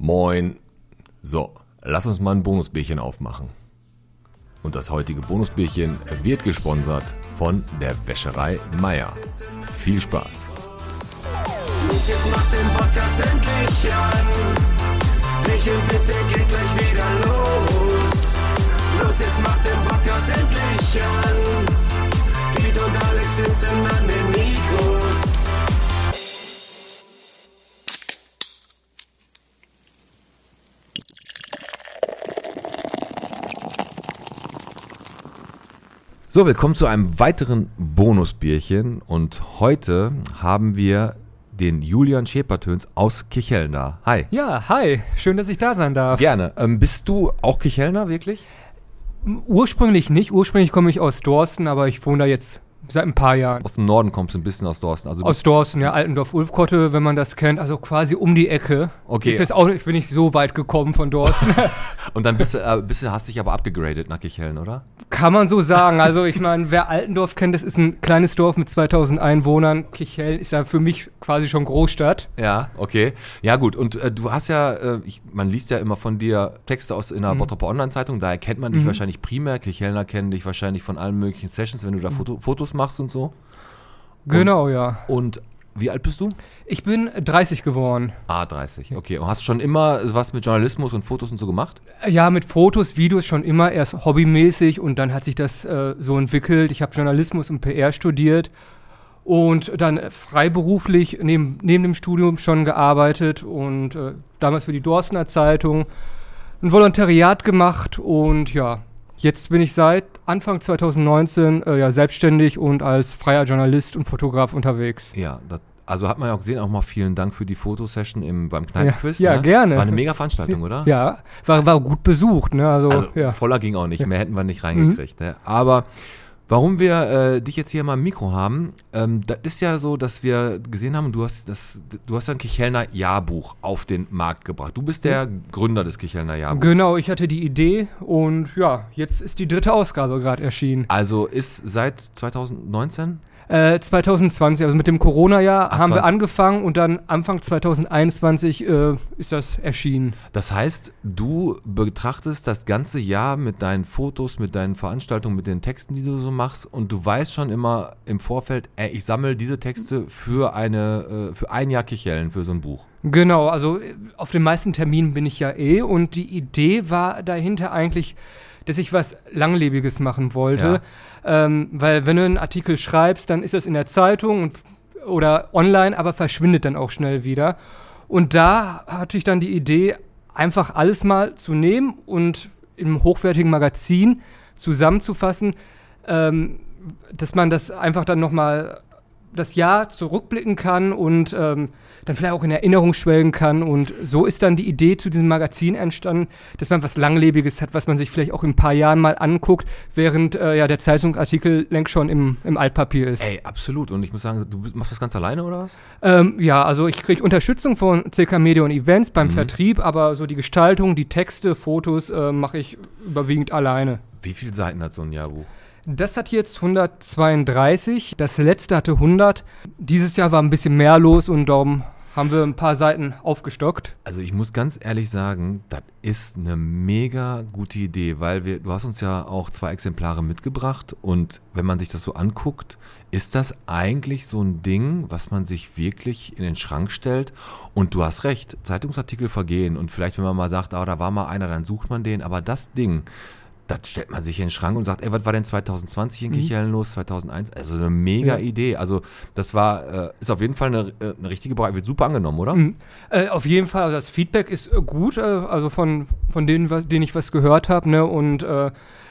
Moin. So, lass uns mal ein Bonusbierchen aufmachen. Und das heutige Bonusbierchen wird gesponsert von der Wäscherei Meier. Viel Spaß. Los, jetzt macht den Podcast endlich an. Michel, bitte geht gleich wieder los. Los, jetzt macht den Podcast endlich an. Piet und Alex sitzen an den Mikros. So, willkommen zu einem weiteren Bonusbierchen. Und heute haben wir den Julian Schäpertöns aus Kicheln da. Hi. Ja, hi, schön, dass ich da sein darf. Gerne. Ähm, bist du auch Kichelner, wirklich? Ursprünglich nicht, ursprünglich komme ich aus Dorsten, aber ich wohne da jetzt seit ein paar Jahren. Aus dem Norden kommst du ein bisschen aus Dorsten. Also Aus Dorsten, ja, Altendorf-Ulfkotte, wenn man das kennt, also quasi um die Ecke. Okay. Ist jetzt auch, ich bin nicht so weit gekommen von Dorsten. Und dann bist du, äh, bist du, hast dich aber abgegradet nach Kicheln, oder? Kann man so sagen. Also ich meine, wer Altendorf kennt, das ist ein kleines Dorf mit 2000 Einwohnern. Kichellen ist ja für mich quasi schon Großstadt. Ja, okay. Ja, gut. Und äh, du hast ja, äh, ich, man liest ja immer von dir Texte aus in der Mhm. Bottroper Online-Zeitung, daher kennt man dich wahrscheinlich primär. Kichelner kennen dich wahrscheinlich von allen möglichen Sessions, wenn du Mhm. da Foto, Fotos machst und so. Genau, ja. Und wie alt bist du? Ich bin 30 geworden. Ah, 30. Okay. Und hast schon immer was mit Journalismus und Fotos und so gemacht? Ja, mit Fotos, Videos schon immer erst hobbymäßig und dann hat sich das äh, so entwickelt. Ich habe Journalismus und PR studiert und dann freiberuflich neben, neben dem Studium schon gearbeitet und äh, damals für die Dorstener Zeitung ein Volontariat gemacht und ja, jetzt bin ich seit Anfang 2019 äh, ja, selbstständig und als freier Journalist und Fotograf unterwegs. Ja, das, also hat man ja auch gesehen, auch mal vielen Dank für die Fotosession im, beim Kneipenquiz. Ja, ja, ne? gerne. War eine mega Veranstaltung, oder? Ja, war, war gut besucht, ne? Also, Also ja. voller ging auch nicht, mehr hätten wir nicht reingekriegt. Ne? Aber warum wir äh, dich jetzt hier mal im Mikro haben, ähm, das ist ja so, dass wir gesehen haben, du hast das, du hast ein Kichelner Jahrbuch auf den Markt gebracht. Du bist der Gründer des Kichelner Jahrbuchs. Genau, ich hatte die Idee und ja, jetzt ist die dritte Ausgabe gerade erschienen. Also ist seit 2019? Äh, 2020, also mit dem Corona-Jahr haben wir 20. angefangen und dann Anfang 2021 äh, ist das erschienen. Das heißt, du betrachtest das ganze Jahr mit deinen Fotos, mit deinen Veranstaltungen, mit den Texten, die du so machst und du weißt schon immer im Vorfeld, ey, ich sammle diese Texte für eine, äh, für ein Jahr Kichellen, für so ein Buch. Genau, also äh, auf den meisten Terminen bin ich ja eh und die Idee war dahinter eigentlich, dass ich was Langlebiges machen wollte. Ähm, weil wenn du einen Artikel schreibst, dann ist das in der Zeitung und, oder online, aber verschwindet dann auch schnell wieder. Und da hatte ich dann die Idee, einfach alles mal zu nehmen und im hochwertigen Magazin zusammenzufassen, ähm, dass man das einfach dann nochmal das Jahr zurückblicken kann und ähm, dann vielleicht auch in Erinnerung schwelgen kann. Und so ist dann die Idee zu diesem Magazin entstanden, dass man was Langlebiges hat, was man sich vielleicht auch in ein paar Jahren mal anguckt, während äh, ja der Zeitungsartikel längst schon im, im Altpapier ist. Ey, absolut. Und ich muss sagen, du machst das ganz alleine oder was? Ähm, ja, also ich kriege Unterstützung von CK Media und Events beim Vertrieb, aber so die Gestaltung, die Texte, Fotos äh, mache ich überwiegend alleine. Wie viele Seiten hat so ein Jahrbuch? Das hat jetzt 132, das letzte hatte 100. Dieses Jahr war ein bisschen mehr los und darum haben wir ein paar Seiten aufgestockt. Also ich muss ganz ehrlich sagen, das ist eine mega gute Idee, weil wir, du hast uns ja auch zwei Exemplare mitgebracht und wenn man sich das so anguckt, ist das eigentlich so ein Ding, was man sich wirklich in den Schrank stellt und du hast recht, Zeitungsartikel vergehen und vielleicht wenn man mal sagt, ah, da war mal einer, dann sucht man den, aber das Ding, das stellt man sich in den Schrank und sagt, ey, was war denn 2020 in Kichellen los, 2001? Also eine mega Ja. Idee. Also das war, äh, ist auf jeden Fall eine, äh, eine richtige Bereicherung. Wird super angenommen, oder? Mhm. Äh, auf jeden Fall, also das Feedback ist äh, gut, äh, also von, von denen, was, denen ich was gehört habe. Ne? Und äh,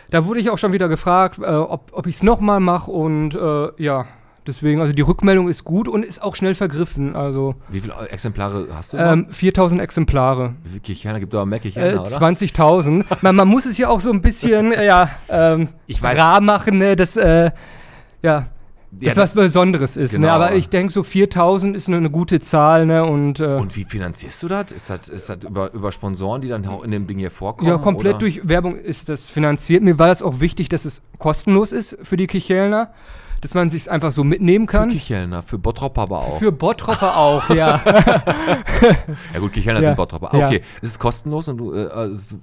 da wurde ich auch schon wieder gefragt, äh, ob, ob ich es nochmal mache. Und äh, ja, deswegen, also die Rückmeldung ist gut und ist auch schnell vergriffen. Also Wie viele Exemplare hast du? ähm, 4000 Exemplare. Wie viele Kirchherner gibt es aber mehr Äh, Kirchherner, oder? 20.000. man, man muss es ja auch so ein bisschen äh, ja, ähm, Ich weiß- rar machen, ne? dass äh, ja, Ja, das was Besonderes ist. Genau. Ne? Aber ich denke, so 4.000 ist eine, eine gute Zahl. Ne? Und, äh, Und wie finanzierst du das? Ist das, ist das über, über Sponsoren, die dann auch in dem Ding hier vorkommen? ja, komplett oder? durch Werbung ist das finanziert. Mir war das auch wichtig, dass es kostenlos ist für die Kichelner. Dass man sich einfach so mitnehmen kann. Für Kichelner, für Bottrop aber auch. Für Bottropper auch, ja. ja gut, Kichelner Ja. sind Bottrop. Ah, Ja. Okay, es ist kostenlos und du, äh, also,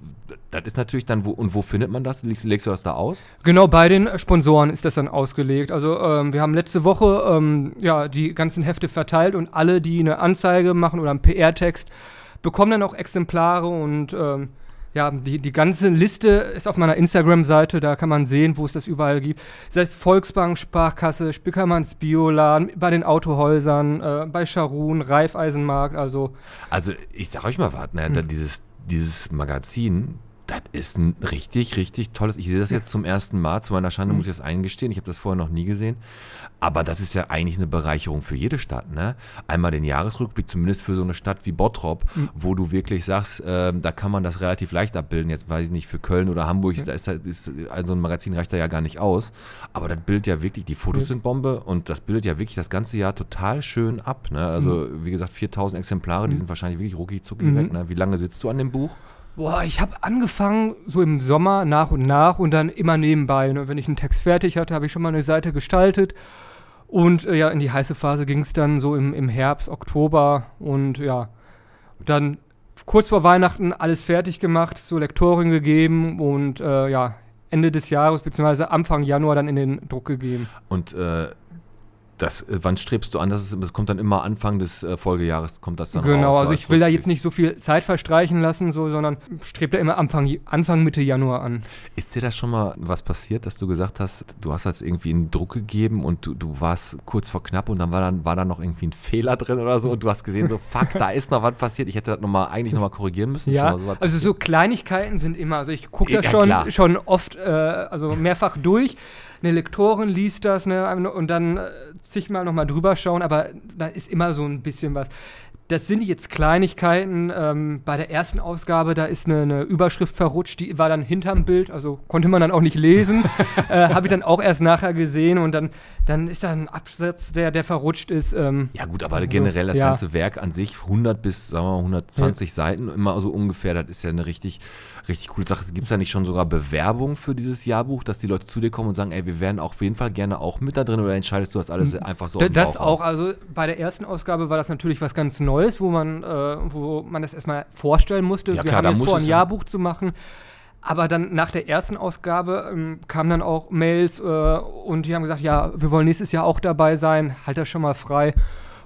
das ist natürlich dann, wo, und wo findet man das? Legst, legst du das da aus? Genau, bei den Sponsoren ist das dann ausgelegt. Also ähm, wir haben letzte Woche ähm, ja, die ganzen Hefte verteilt und alle, die eine Anzeige machen oder einen PR-Text, bekommen dann auch Exemplare und ähm, ja, die, die ganze Liste ist auf meiner Instagram-Seite, da kann man sehen, wo es das überall gibt. Sei es Volksbank, Sparkasse, Spickermanns Bioladen, bei den Autohäusern, äh, bei Scharun, Raiffeisenmarkt, also Also ich sag euch mal was, ne? Hm. dieses, dieses Magazin, das ist ein richtig, richtig tolles. Ich sehe das jetzt zum ersten Mal. Zu meiner Schande Hm. muss ich das eingestehen. Ich habe das vorher noch nie gesehen. Aber das ist ja eigentlich eine Bereicherung für jede Stadt. Ne? Einmal den Jahresrückblick, zumindest für so eine Stadt wie Bottrop, Hm. wo du wirklich sagst, ähm, da kann man das relativ leicht abbilden. Jetzt weiß ich nicht, für Köln oder Hamburg, da ist, ist also ein Magazin reicht da ja gar nicht aus. Aber das bildet ja wirklich, die Fotos Ja. sind Bombe und das bildet ja wirklich das ganze Jahr total schön ab. Ne? Also, wie gesagt, 4000 Exemplare, die sind wahrscheinlich wirklich rucki zucki Mhm. weg. Ne? Wie lange sitzt du an dem Buch? Boah, ich habe angefangen so im Sommer nach und nach und dann immer nebenbei. Ne? Wenn ich einen Text fertig hatte, habe ich schon mal eine Seite gestaltet. Und äh, ja, in die heiße Phase ging es dann so im, im Herbst, Oktober und ja, dann kurz vor Weihnachten alles fertig gemacht, zur Lektorin gegeben und äh, ja, Ende des Jahres bzw. Anfang Januar dann in den Druck gegeben. Und äh, das, äh, wann strebst du an? Das, ist, das kommt dann immer Anfang des äh, Folgejahres, kommt das dann genau, raus, so also als ich will da jetzt nicht so viel Zeit verstreichen lassen, so, sondern strebe da immer Anfang, Anfang Mitte Januar an. Ist dir das schon mal was passiert, dass du gesagt hast, du hast jetzt irgendwie einen Druck gegeben und du, du warst kurz vor knapp und dann war dann war da noch irgendwie ein Fehler drin oder so und du hast gesehen, so fuck, da ist noch was passiert. Ich hätte das noch mal, eigentlich nochmal korrigieren müssen. Ja, also passiert? so Kleinigkeiten sind immer, also ich gucke das Ja, schon, klar. schon oft, äh, also mehrfach durch. Eine Lektorin liest das ne, und dann äh, zigmal nochmal drüber schauen, aber da ist immer so ein bisschen was. Das sind jetzt Kleinigkeiten. Ähm, bei der ersten Ausgabe, da ist eine, eine Überschrift verrutscht, die war dann hinterm Bild, also konnte man dann auch nicht lesen. äh, Habe ich dann auch erst nachher gesehen und dann, dann ist da ein Absatz, der, der verrutscht ist. Ähm, Ja gut, aber generell das ja. ganze Werk an sich, 100 bis, sagen wir mal, 120 Seiten, immer so ungefähr, das ist ja eine richtig, richtig coole Sache. Gibt es da nicht schon sogar Bewerbung für dieses Jahrbuch, dass die Leute zu dir kommen und sagen, ey, wir wären auf jeden Fall gerne auch mit da drin oder entscheidest du das alles einfach so dem Das auch, also bei der ersten Ausgabe war das natürlich was ganz Neues, wo man, äh, wo man das erstmal vorstellen musste. Ja, Wir klar, haben jetzt vor, ein ja. Jahrbuch zu machen. Aber dann nach der ersten Ausgabe ähm, kamen dann auch Mails äh, und die haben gesagt, ja, wir wollen nächstes Jahr auch dabei sein, halt das schon mal frei.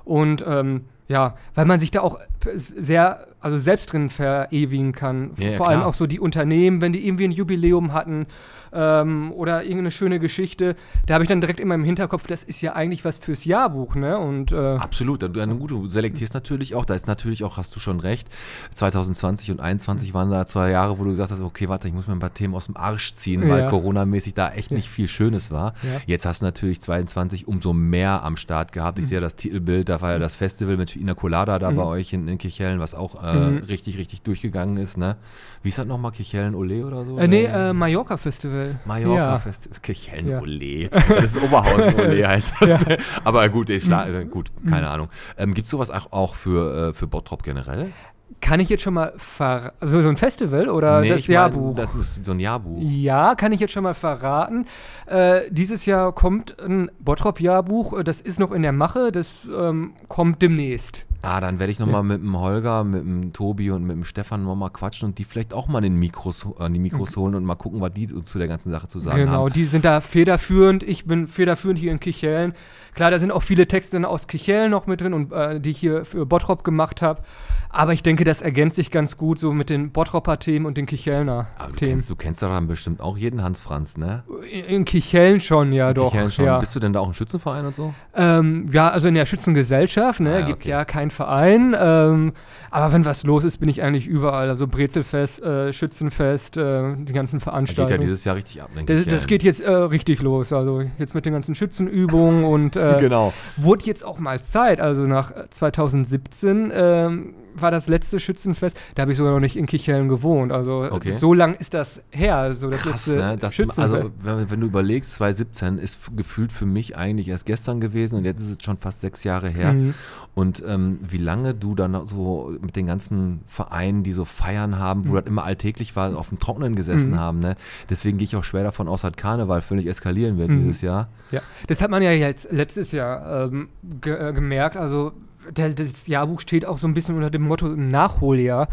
Und ähm, ja, weil man sich da auch sehr, also selbst drin verewigen kann. Ja, ja, Vor allem klar. auch so die Unternehmen, wenn die irgendwie ein Jubiläum hatten ähm, oder irgendeine schöne Geschichte, da habe ich dann direkt immer im Hinterkopf, das ist ja eigentlich was fürs Jahrbuch, ne? Und äh, Absolut, du, du, selektierst natürlich auch, da ist natürlich auch, hast du schon recht, 2020 und 2021 waren da zwei Jahre, wo du gesagt hast, okay, warte, ich muss mir ein paar Themen aus dem Arsch ziehen, weil Ja. Corona-mäßig da echt nicht viel Schönes war. Ja. Jetzt hast du natürlich 22 umso mehr am Start gehabt. Ich Mhm. sehe ja das Titelbild, da war ja das Festival mit Ina Colada da bei euch in, in Kirchhellen, was auch äh, Mhm. richtig, richtig durchgegangen ist, ne? Wie ist das nochmal, Kirchhellen Ole oder so? äh, nee, äh, Mallorca Festival. Mallorca Ja. Festival, Kirchhellen Ja. Ole. Das ist Oberhausen Ole heißt das. ne? Aber gut, ich äh, gut, keine Ahnung. Ähm, Gibt es sowas auch, auch für, äh, für Bottrop generell? Kann ich jetzt schon mal ver also so ein Festival oder das ich mein, Jahrbuch? das ist so ein Jahrbuch. Ja, kann ich jetzt schon mal verraten. Äh, dieses Jahr kommt ein Bottrop-Jahrbuch. äh, Das ist noch in der Mache. Das ähm, kommt demnächst. Ah, dann werde ich nochmal mit dem Holger, mit dem Tobi und mit dem Stefan nochmal quatschen und die vielleicht auch mal in, den Mikros, äh, die Mikros holen und mal gucken, was die zu der ganzen Sache zu sagen genau, haben. die sind da federführend. Ich bin federführend hier in Kichellen. Klar, da sind auch viele Texte aus Kichellen noch mit drin und äh, die ich hier für Bottrop gemacht habe. Aber ich denke, das ergänzt sich ganz gut so mit den Bottropper Themen und den Kichelner Aber du Themen. kennst, du kennst doch dann bestimmt auch jeden Hans Franz, ne? In, in Kichellen schon, ja doch. Kirchhellen schon. Ja. Bist du denn da auch ein Schützenverein und so? Ähm, ja, also in der Schützengesellschaft, ne, Ah, ja, gibt okay. ja keinen Verein. Ähm, aber wenn was los ist, bin ich eigentlich überall. Also Brezelfest, äh, Schützenfest, äh, die ganzen Das geht ja Veranstaltungen. dieses Jahr richtig ab. ne, das, Kirchhellen. das geht jetzt äh, richtig los. Also jetzt mit den ganzen Schützenübungen und äh, Genau. wurde jetzt auch mal Zeit. Also nach äh, 2017 ähm, war das letzte Schützenfest. Da habe ich sogar noch nicht in Kichellen gewohnt. Also Okay. so lang ist das her. Also das Krass, letzte ne? Das, Schützenfest. also, wenn, wenn du überlegst, 2017 ist gefühlt für mich eigentlich erst gestern gewesen und jetzt ist es schon fast sechs Jahre her. Mhm. Und ähm, ähm, wie lange du dann so mit den ganzen Vereinen, die so Feiern haben, wo Mhm. das immer alltäglich war, auf dem Trockenen gesessen Mhm. haben. Ne? Deswegen gehe ich auch schwer davon aus, dass Karneval völlig eskalieren wird Mhm. dieses Jahr. Ja, das hat man ja jetzt letztes Jahr ähm, ge äh, gemerkt. Also der, das Jahrbuch steht auch so ein bisschen unter dem Motto Nachholjahr,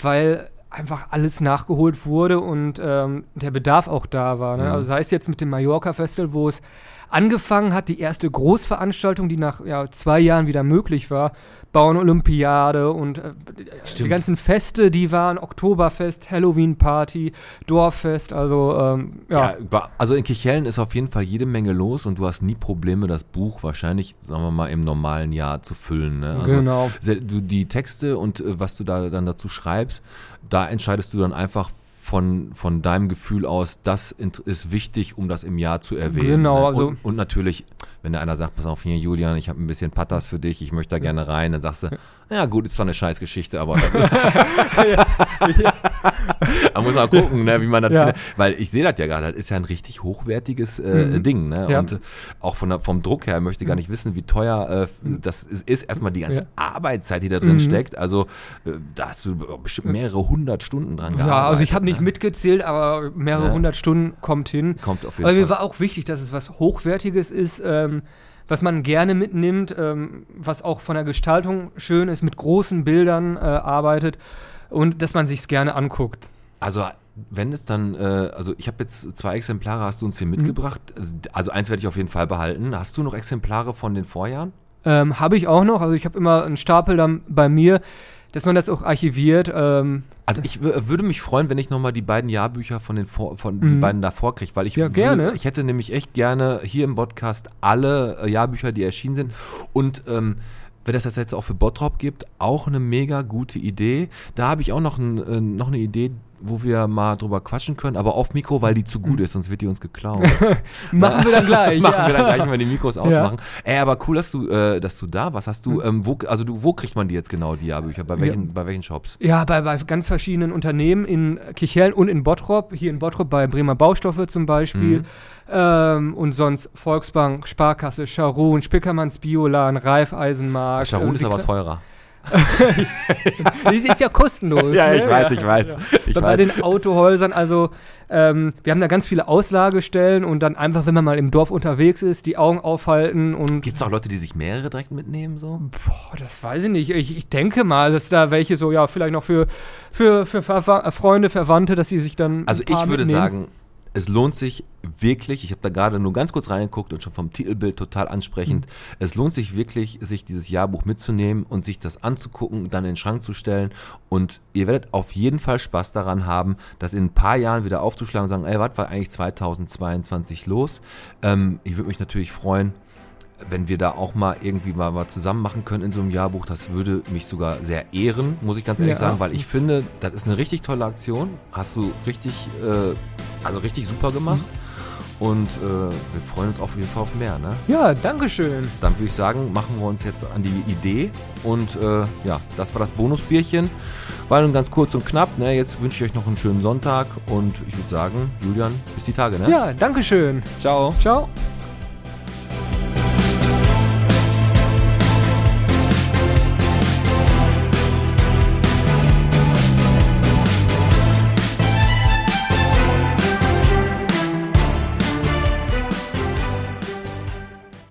weil einfach alles nachgeholt wurde und ähm, der Bedarf auch da war. Ne? Mhm. Also sei es jetzt mit dem Mallorca Festival, wo es angefangen hat, die erste Großveranstaltung, die nach ja, zwei Jahren wieder möglich war, Bauern-Olympiade und äh, die ganzen Feste, die waren Oktoberfest, Halloween-Party, Dorffest, also ähm, ja. Ja, also in Kichellen ist auf jeden Fall jede Menge los und du hast nie Probleme, das Buch wahrscheinlich, sagen wir mal, im normalen Jahr zu füllen. Ne? Also Genau. Du, die Texte und äh, was du da dann dazu schreibst, da entscheidest du dann einfach von, von deinem Gefühl aus, das ist wichtig, um das im Jahr zu erwähnen. Genau, also- und, und natürlich, wenn da einer sagt, pass auf hier, Julian, ich habe ein bisschen Patas für dich, ich möchte da gerne rein, dann sagst du, ja gut, ist zwar eine Scheißgeschichte, aber das ist man muss mal gucken, ne, wie man das Ja. findet. Weil ich sehe das ja gerade, das ist ja ein richtig hochwertiges äh, Mhm. Ding. Ne? Ja. Und äh, auch von der, vom Druck her möchte gar nicht wissen, wie teuer äh, das ist, ist. Erstmal die ganze Ja. Arbeitszeit, die da drin Mhm. steckt. Also äh, da hast du bestimmt mehrere hundert Stunden dran gearbeitet. Ja, also ich habe nicht ne? mitgezählt, aber mehrere hundert Stunden kommt hin. Kommt auf jeden Aber mir Fall. war auch wichtig, dass es was Hochwertiges ist, ähm, was man gerne mitnimmt, ähm, was auch von der Gestaltung schön ist, mit großen Bildern äh, arbeitet und dass man sich's gerne anguckt. Also wenn es dann, äh, also ich habe jetzt zwei Exemplare, hast du uns hier Mhm. mitgebracht. Also, Also eins werde ich auf jeden Fall behalten. Hast du noch Exemplare von den Vorjahren? Ähm, habe ich auch noch, also ich habe immer einen Stapel dann bei mir, dass man das auch archiviert. Ähm, Also ich würde mich freuen, wenn ich nochmal die beiden Jahrbücher von den vor, von die Mhm. beiden davor kriege, weil ich Ja, gerne. ich hätte nämlich echt gerne hier im Podcast alle äh, Jahrbücher, die erschienen sind und ähm, wenn es das jetzt auch für Bottrop gibt, auch eine mega gute Idee. Da habe ich auch noch, ein, äh, noch eine Idee, wo wir mal drüber quatschen können, aber auf Mikro, weil die zu gut ist, sonst wird die uns geklaut. machen wir dann gleich. Machen ja. wir dann gleich, wenn wir die Mikros ausmachen. Ey, aber cool, dass du, äh, dass du da warst. Hast du, ähm, wo, also du, wo kriegt man die jetzt genau, die Jahrbücher? Bei welchen, bei welchen Shops? Ja, bei, bei ganz verschiedenen Unternehmen in Kichellen und in Bottrop. Hier in Bottrop bei Bremer Baustoffe zum Beispiel. Mhm. Ähm, und sonst Volksbank, Sparkasse, Scharun, Spickermanns Biolan, Raiffeisenmarkt. Charun äh, ist aber teurer. Das ist ja kostenlos. Ja, ne? ich weiß, ich weiß. Ich bei weiß. den Autohäusern, also ähm, wir haben da ganz viele Auslagestellen und dann einfach, wenn man mal im Dorf unterwegs ist, die Augen aufhalten und Gibt es auch Leute, die sich mehrere direkt mitnehmen? So? Boah, das weiß ich nicht. Ich, ich denke mal, dass da welche so, ja, vielleicht noch für, für, für äh, Freunde, Verwandte, dass sie sich dann. Also ein paar ich würde mitnehmen. sagen, es lohnt sich wirklich, ich habe da gerade nur ganz kurz reingeguckt und schon vom Titelbild total ansprechend, Mhm. es lohnt sich wirklich, sich dieses Jahrbuch mitzunehmen und sich das anzugucken, dann in den Schrank zu stellen und ihr werdet auf jeden Fall Spaß daran haben, das in ein paar Jahren wieder aufzuschlagen und sagen, ey, was war eigentlich 2022 los? Ähm, ich würde mich natürlich freuen, wenn wir da auch mal irgendwie mal, mal zusammen machen können in so einem Jahrbuch, das würde mich sogar sehr ehren, muss ich ganz ehrlich Ja. sagen, weil ich finde, das ist eine richtig tolle Aktion. Hast du richtig, äh, also richtig super gemacht. Und äh, wir freuen uns auf jeden Fall auf mehr. Ne? Ja, Dankeschön. Dann würde ich sagen, machen wir uns jetzt an die Idee. Und äh, ja, das war das Bonusbierchen. War nun ganz kurz und knapp. Ne? Jetzt wünsche ich euch noch einen schönen Sonntag. Und ich würde sagen, Julian, bis die Tage. Ne? Ja, Dankeschön. Ciao. Ciao.